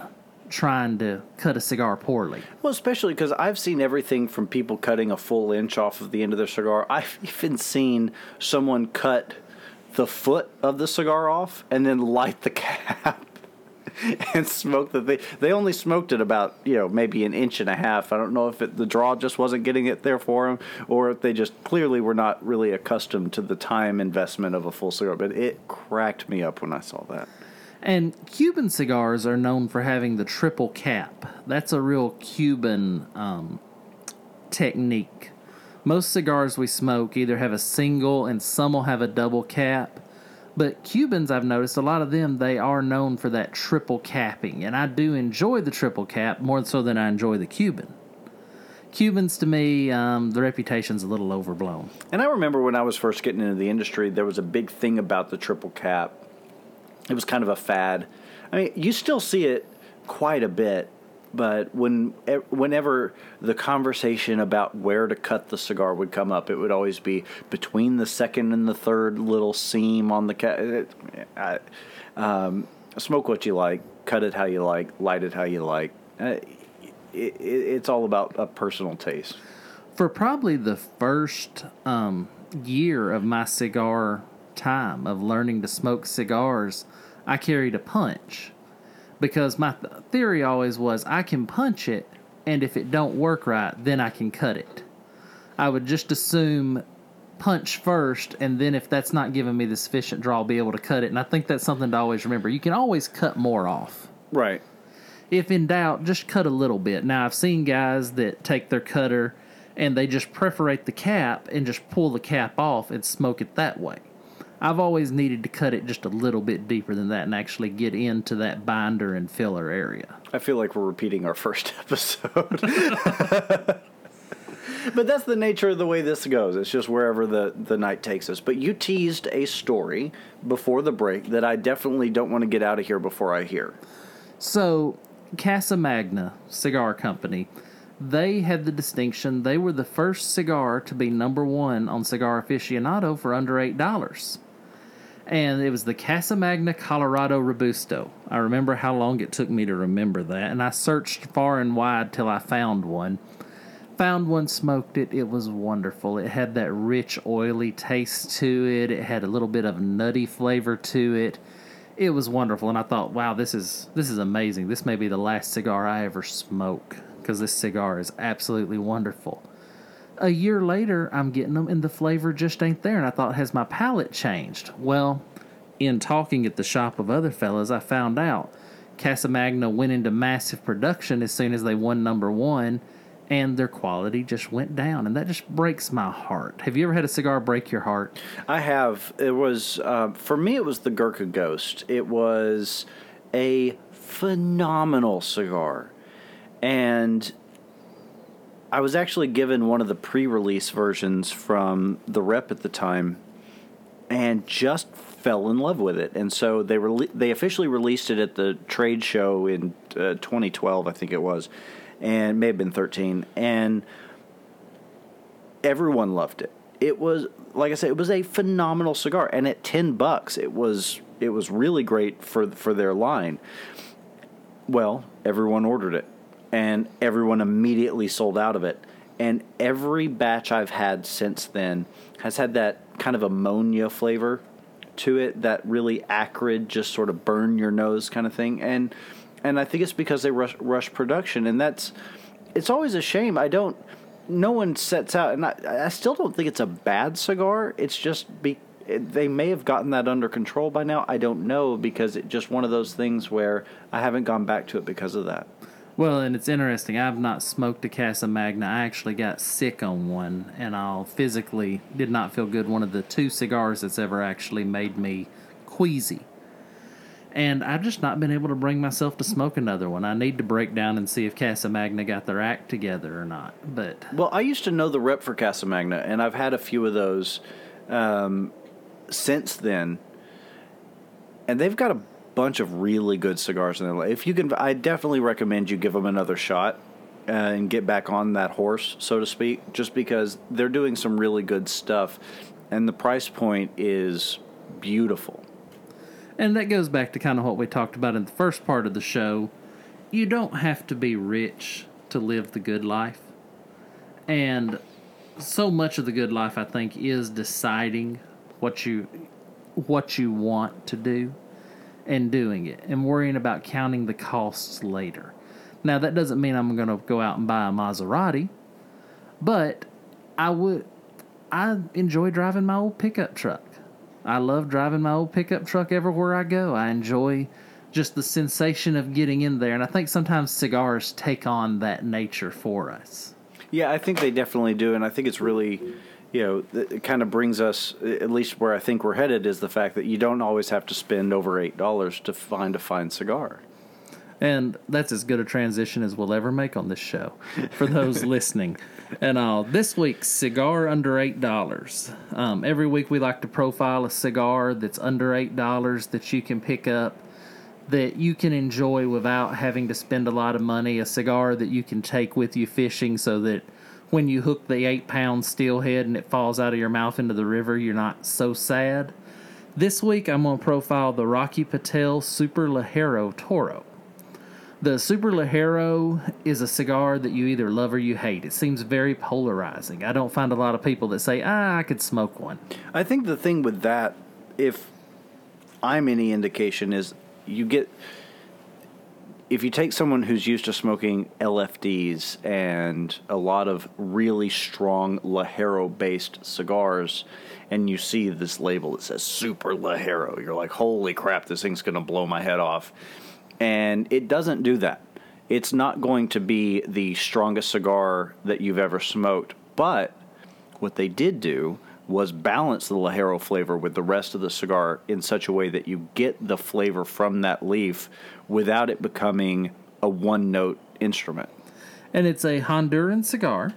trying to cut a cigar poorly. Well, especially because I've seen everything from people cutting a full inch off of the end of their cigar. I've even seen someone cut the foot of the cigar off and then light the cap and smoke the thing. They only smoked it about you know maybe an inch and a half. I don't know if it, the draw just wasn't getting it there for them, or if they just clearly were not really accustomed to the time investment of a full cigar. But it cracked me up when I saw that And Cuban cigars are known for having the triple cap. That's a real Cuban um, technique. Most cigars we smoke either have a single and some will have a double cap. But Cubans, I've noticed a lot of them, they are known for that triple capping. And I do enjoy the triple cap more so than I enjoy the Cuban. Cubans, to me, um, the reputation's a little overblown. And I remember when I was first getting into the industry, there was a big thing about the triple cap. It was kind of a fad. I mean, you still see it quite a bit, but when whenever the conversation about where to cut the cigar would come up, it would always be between the second and the third little seam on the cap. I, um, smoke what you like, cut it how you like, light it how you like. Uh, it, it, it's all about a personal taste. For probably the first um, year of my cigar time of learning to smoke cigars, I carried a punch because my th- theory always was I can punch it, and if it don't work right, then I can cut it. I would just assume punch first, and then if that's not giving me the sufficient draw, I'll be able to cut it. And I think that's something to always remember. You can always cut more off. Right. If in doubt, just cut a little bit. Now, I've seen guys that take their cutter and they just perforate the cap and just pull the cap off and smoke it that way. I've always needed to cut it just a little bit deeper than that and actually get into that binder and filler area. I feel like we're repeating our first episode. but that's the nature of the way this goes. It's just wherever the, the night takes us. But you teased a story before the break that I definitely don't want to get out of here before I hear. So, Casa Magna Cigar Company, they had the distinction they were the first cigar to be number one on Cigar Aficionado for under $8. And it was the Casa Magna Colorado Robusto. I remember how long it took me to remember that, and I searched far and wide till I found one. Found one, smoked it. It was wonderful. It had that rich, oily taste to it. It had a little bit of nutty flavor to it it was wonderful and i thought wow this is this is amazing this may be the last cigar i ever smoke because this cigar is absolutely wonderful a year later i'm getting them and the flavor just ain't there and i thought has my palate changed well in talking at the shop of other fellas i found out Casa Magna went into massive production as soon as they won number one and their quality just went down and that just breaks my heart have you ever had a cigar break your heart I have. It was, uh, for me, it was the Gurkha Ghost. It was a phenomenal cigar. And I was actually given one of the pre release versions from the rep at the time and just fell in love with it. And so they rele- they officially released it at the trade show in uh, 2012, I think it was, and it may have been 13. And everyone loved it. It was like I said, it was a phenomenal cigar, and at 10 bucks, it was it was really great for for their line. Well, everyone ordered it, and everyone immediately sold out of it. And every batch I've had since then has had that kind of ammonia flavor to it, that really acrid, just sort of burn your nose kind of thing. And and I think it's because they rush, rush production, and that's it's always a shame. I don't. No one sets out, and I, I still don't think it's a bad cigar. It's just be they may have gotten that under control by now. I don't know because it's just one of those things where I haven't gone back to it because of that. Well, and it's interesting. I've not smoked a Casa Magna. I actually got sick on one, and I physically did not feel good. One of the two cigars that's ever actually made me queasy. And I've just not been able to bring myself to smoke another one. I need to break down and see if Casa Magna got their act together or not. But Well, I used to know the rep for Casa Magna, and I've had a few of those um, since then. And they've got a bunch of really good cigars in there. If you can, I definitely recommend you give them another shot uh, and get back on that horse, so to speak, just because they're doing some really good stuff, and the price point is beautiful. And that goes back to kind of what we talked about in the first part of the show. You don't have to be rich to live the good life. And so much of the good life I think is deciding what you what you want to do and doing it and worrying about counting the costs later. Now that doesn't mean I'm going to go out and buy a Maserati, but I would I enjoy driving my old pickup truck. I love driving my old pickup truck everywhere I go. I enjoy just the sensation of getting in there. And I think sometimes cigars take on that nature for us. Yeah, I think they definitely do, and I think it's really, you know, it kind of brings us at least where I think we're headed is the fact that you don't always have to spend over eight dollars to find a fine cigar. And that's as good a transition as we'll ever make on this show for those listening. And uh, this week's cigar under eight dollars. Um, every week we like to profile a cigar that's under eight dollars that you can pick up, that you can enjoy without having to spend a lot of money. A cigar that you can take with you fishing, so that when you hook the eight pound steelhead and it falls out of your mouth into the river, you're not so sad. This week I'm going to profile the Rocky Patel Super Ligero Toro. The Super Ligero is a cigar that you either love or you hate. It seems very polarizing. I don't find a lot of people that say, ah, I could smoke one. I think the thing with that, if I'm any indication, is you get if you take someone who's used to smoking LFDs and a lot of really strong Ligero based cigars, and you see this label that says Super Ligero, you're like, holy crap, this thing's going to blow my head off. And it doesn't do that. It's not going to be the strongest cigar that you've ever smoked. But what they did do was balance the Ligero flavor with the rest of the cigar in such a way that you get the flavor from that leaf without it becoming a one note instrument. And it's a Honduran cigar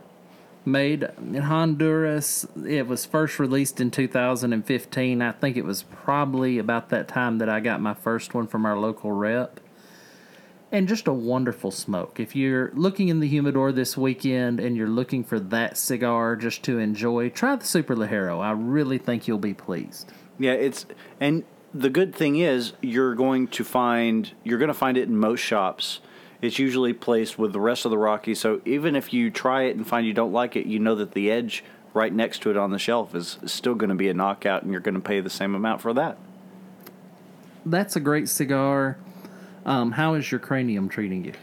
made in Honduras. It was first released in 2015. I think it was probably about that time that I got my first one from our local rep and just a wonderful smoke. If you're looking in the humidor this weekend and you're looking for that cigar just to enjoy, try the Super Ligero. I really think you'll be pleased. Yeah, it's and the good thing is you're going to find you're going to find it in most shops. It's usually placed with the rest of the Rocky, so even if you try it and find you don't like it, you know that the edge right next to it on the shelf is still going to be a knockout and you're going to pay the same amount for that. That's a great cigar. Um, how is your cranium treating you?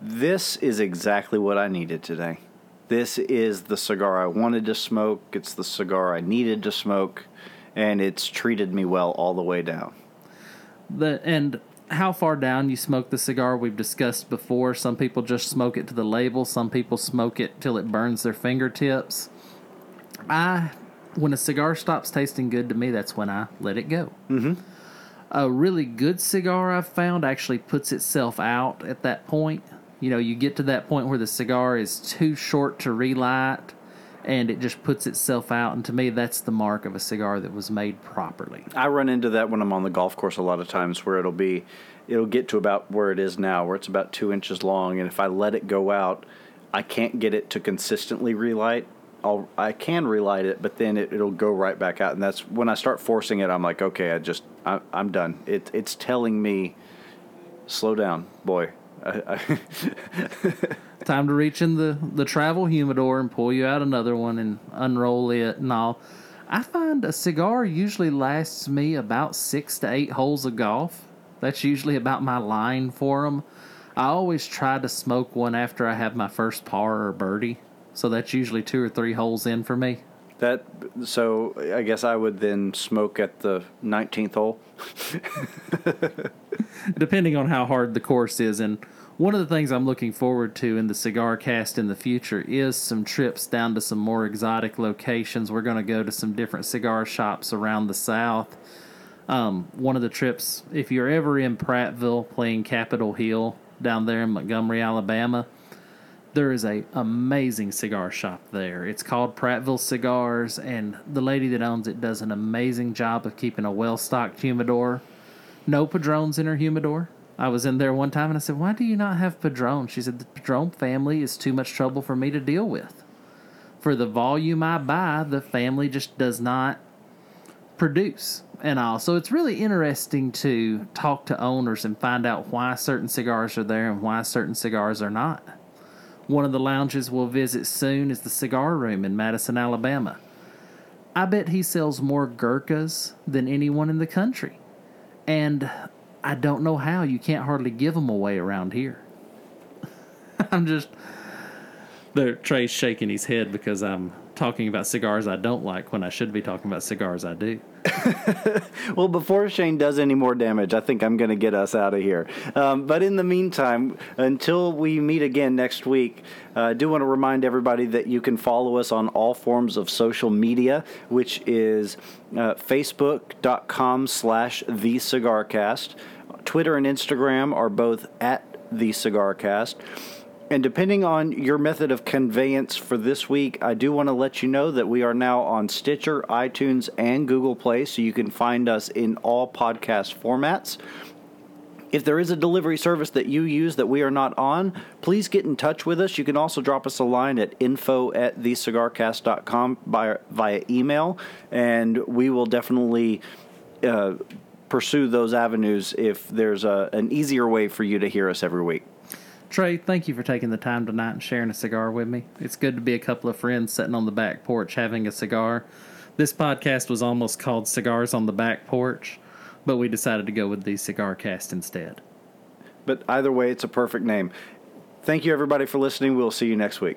This is exactly what I needed today. This is the cigar I wanted to smoke. It's the cigar I needed to smoke, and it's treated me well all the way down. The and how far down you smoke the cigar we've discussed before. Some people just smoke it to the label. Some people smoke it till it burns their fingertips. I, when a cigar stops tasting good to me, that's when I let it go. Mm-hmm a really good cigar I've found actually puts itself out at that point. You know, you get to that point where the cigar is too short to relight and it just puts itself out. And to me, that's the mark of a cigar that was made properly. I run into that when I'm on the golf course a lot of times where it'll be, it'll get to about where it is now, where it's about two inches long. And if I let it go out, I can't get it to consistently relight I'll I can relight it, but then it, will go right back out, and that's when I start forcing it. I'm like, okay, I just I, am done. It it's telling me, slow down, boy. I, I Time to reach in the the travel humidor and pull you out another one and unroll it and all. I find a cigar usually lasts me about six to eight holes of golf. That's usually about my line for them. I always try to smoke one after I have my first par or birdie so that's usually two or three holes in for me. That so I guess I would then smoke at the 19th hole. Depending on how hard the course is and one of the things I'm looking forward to in the cigar cast in the future is some trips down to some more exotic locations. We're going to go to some different cigar shops around the South. Um, one of the trips, if you're ever in Prattville playing Capitol Hill down there in Montgomery, Alabama, there is a amazing cigar shop there. It's called Prattville Cigars, and the lady that owns it does an amazing job of keeping a well stocked humidor. No Padrons in her humidor. I was in there one time and I said, "Why do you not have Padron?" She said, "The Padron family is too much trouble for me to deal with. For the volume I buy, the family just does not produce." And all. So it's really interesting to talk to owners and find out why certain cigars are there and why certain cigars are not. One of the lounges we'll visit soon is the Cigar Room in Madison, Alabama. I bet he sells more Gurkhas than anyone in the country. And I don't know how. You can't hardly give them away around here. I'm just. The Trae's shaking his head because I'm talking about cigars I don't like when I should be talking about cigars I do. Well, before Shane does any more damage, I think I'm going to get us out of here. Um, but in the meantime, until we meet again next week, uh, I do want to remind everybody that you can follow us on all forms of social media, which is uh, facebook.com slash the cigarcast. Twitter and Instagram are both at the Cigar Cast. And depending on your method of conveyance for this week, I do want to let you know that we are now on Stitcher, iTunes, and Google Play, so you can find us in all podcast formats. If there is a delivery service that you use that we are not on, please get in touch with us. You can also drop us a line at info at thecigarcast.com via, via email, and we will definitely uh, pursue those avenues if there's a, an easier way for you to hear us every week. Trae, thank you for taking the time tonight and sharing a cigar with me. It's good to be a couple of friends sitting on the back porch having a cigar. This podcast was almost called Cigars on the Back Porch, but we decided to go with the Cigar Cast instead. But either way, it's a perfect name. Thank you, everybody, for listening. We'll see you next week.